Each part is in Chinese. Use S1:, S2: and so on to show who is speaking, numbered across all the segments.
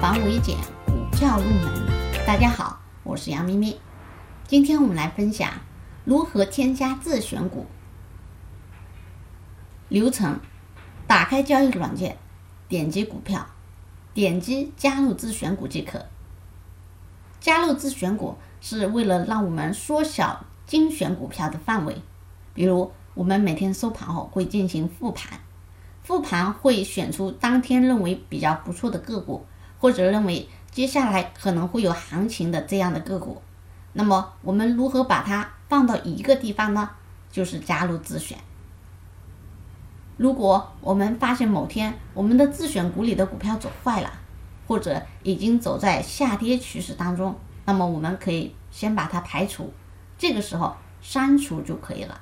S1: 防微减，股票入门。大家好，我是杨咪咪。今天我们来分享如何添加自选股。流程：打开交易软件，点击股票，点击加入自选股即可。加入自选股是为了让我们缩小精选股票的范围。比如，我们每天收盘后会进行复盘，复盘会选出当天认为比较不错的个股。或者认为接下来可能会有行情的这样的个股，那么我们如何把它放到一个地方呢？就是加入自选。如果我们发现某天我们的自选股里的股票走坏了，或者已经走在下跌趋势当中，那么我们可以先把它排除，这个时候删除就可以了。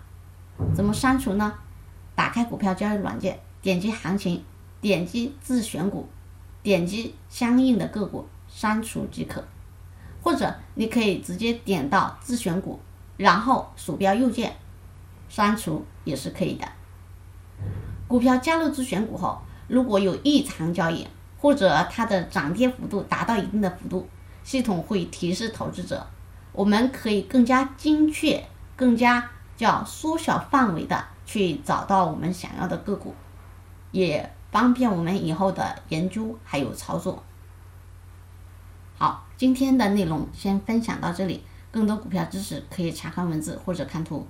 S1: 怎么删除呢？打开股票交易软件，点击行情，点击自选股。点击相应的个股删除即可，或者你可以直接点到自选股，然后鼠标右键删除也是可以的。股票加入自选股后，如果有异常交易或者它的涨跌幅度达到一定的幅度，系统会提示投资者，我们可以更加精确、更加叫缩小范围的去找到我们想要的个股，也。方便我们以后的研究还有操作。好，今天的内容先分享到这里，更多股票知识可以查看文字或者看图。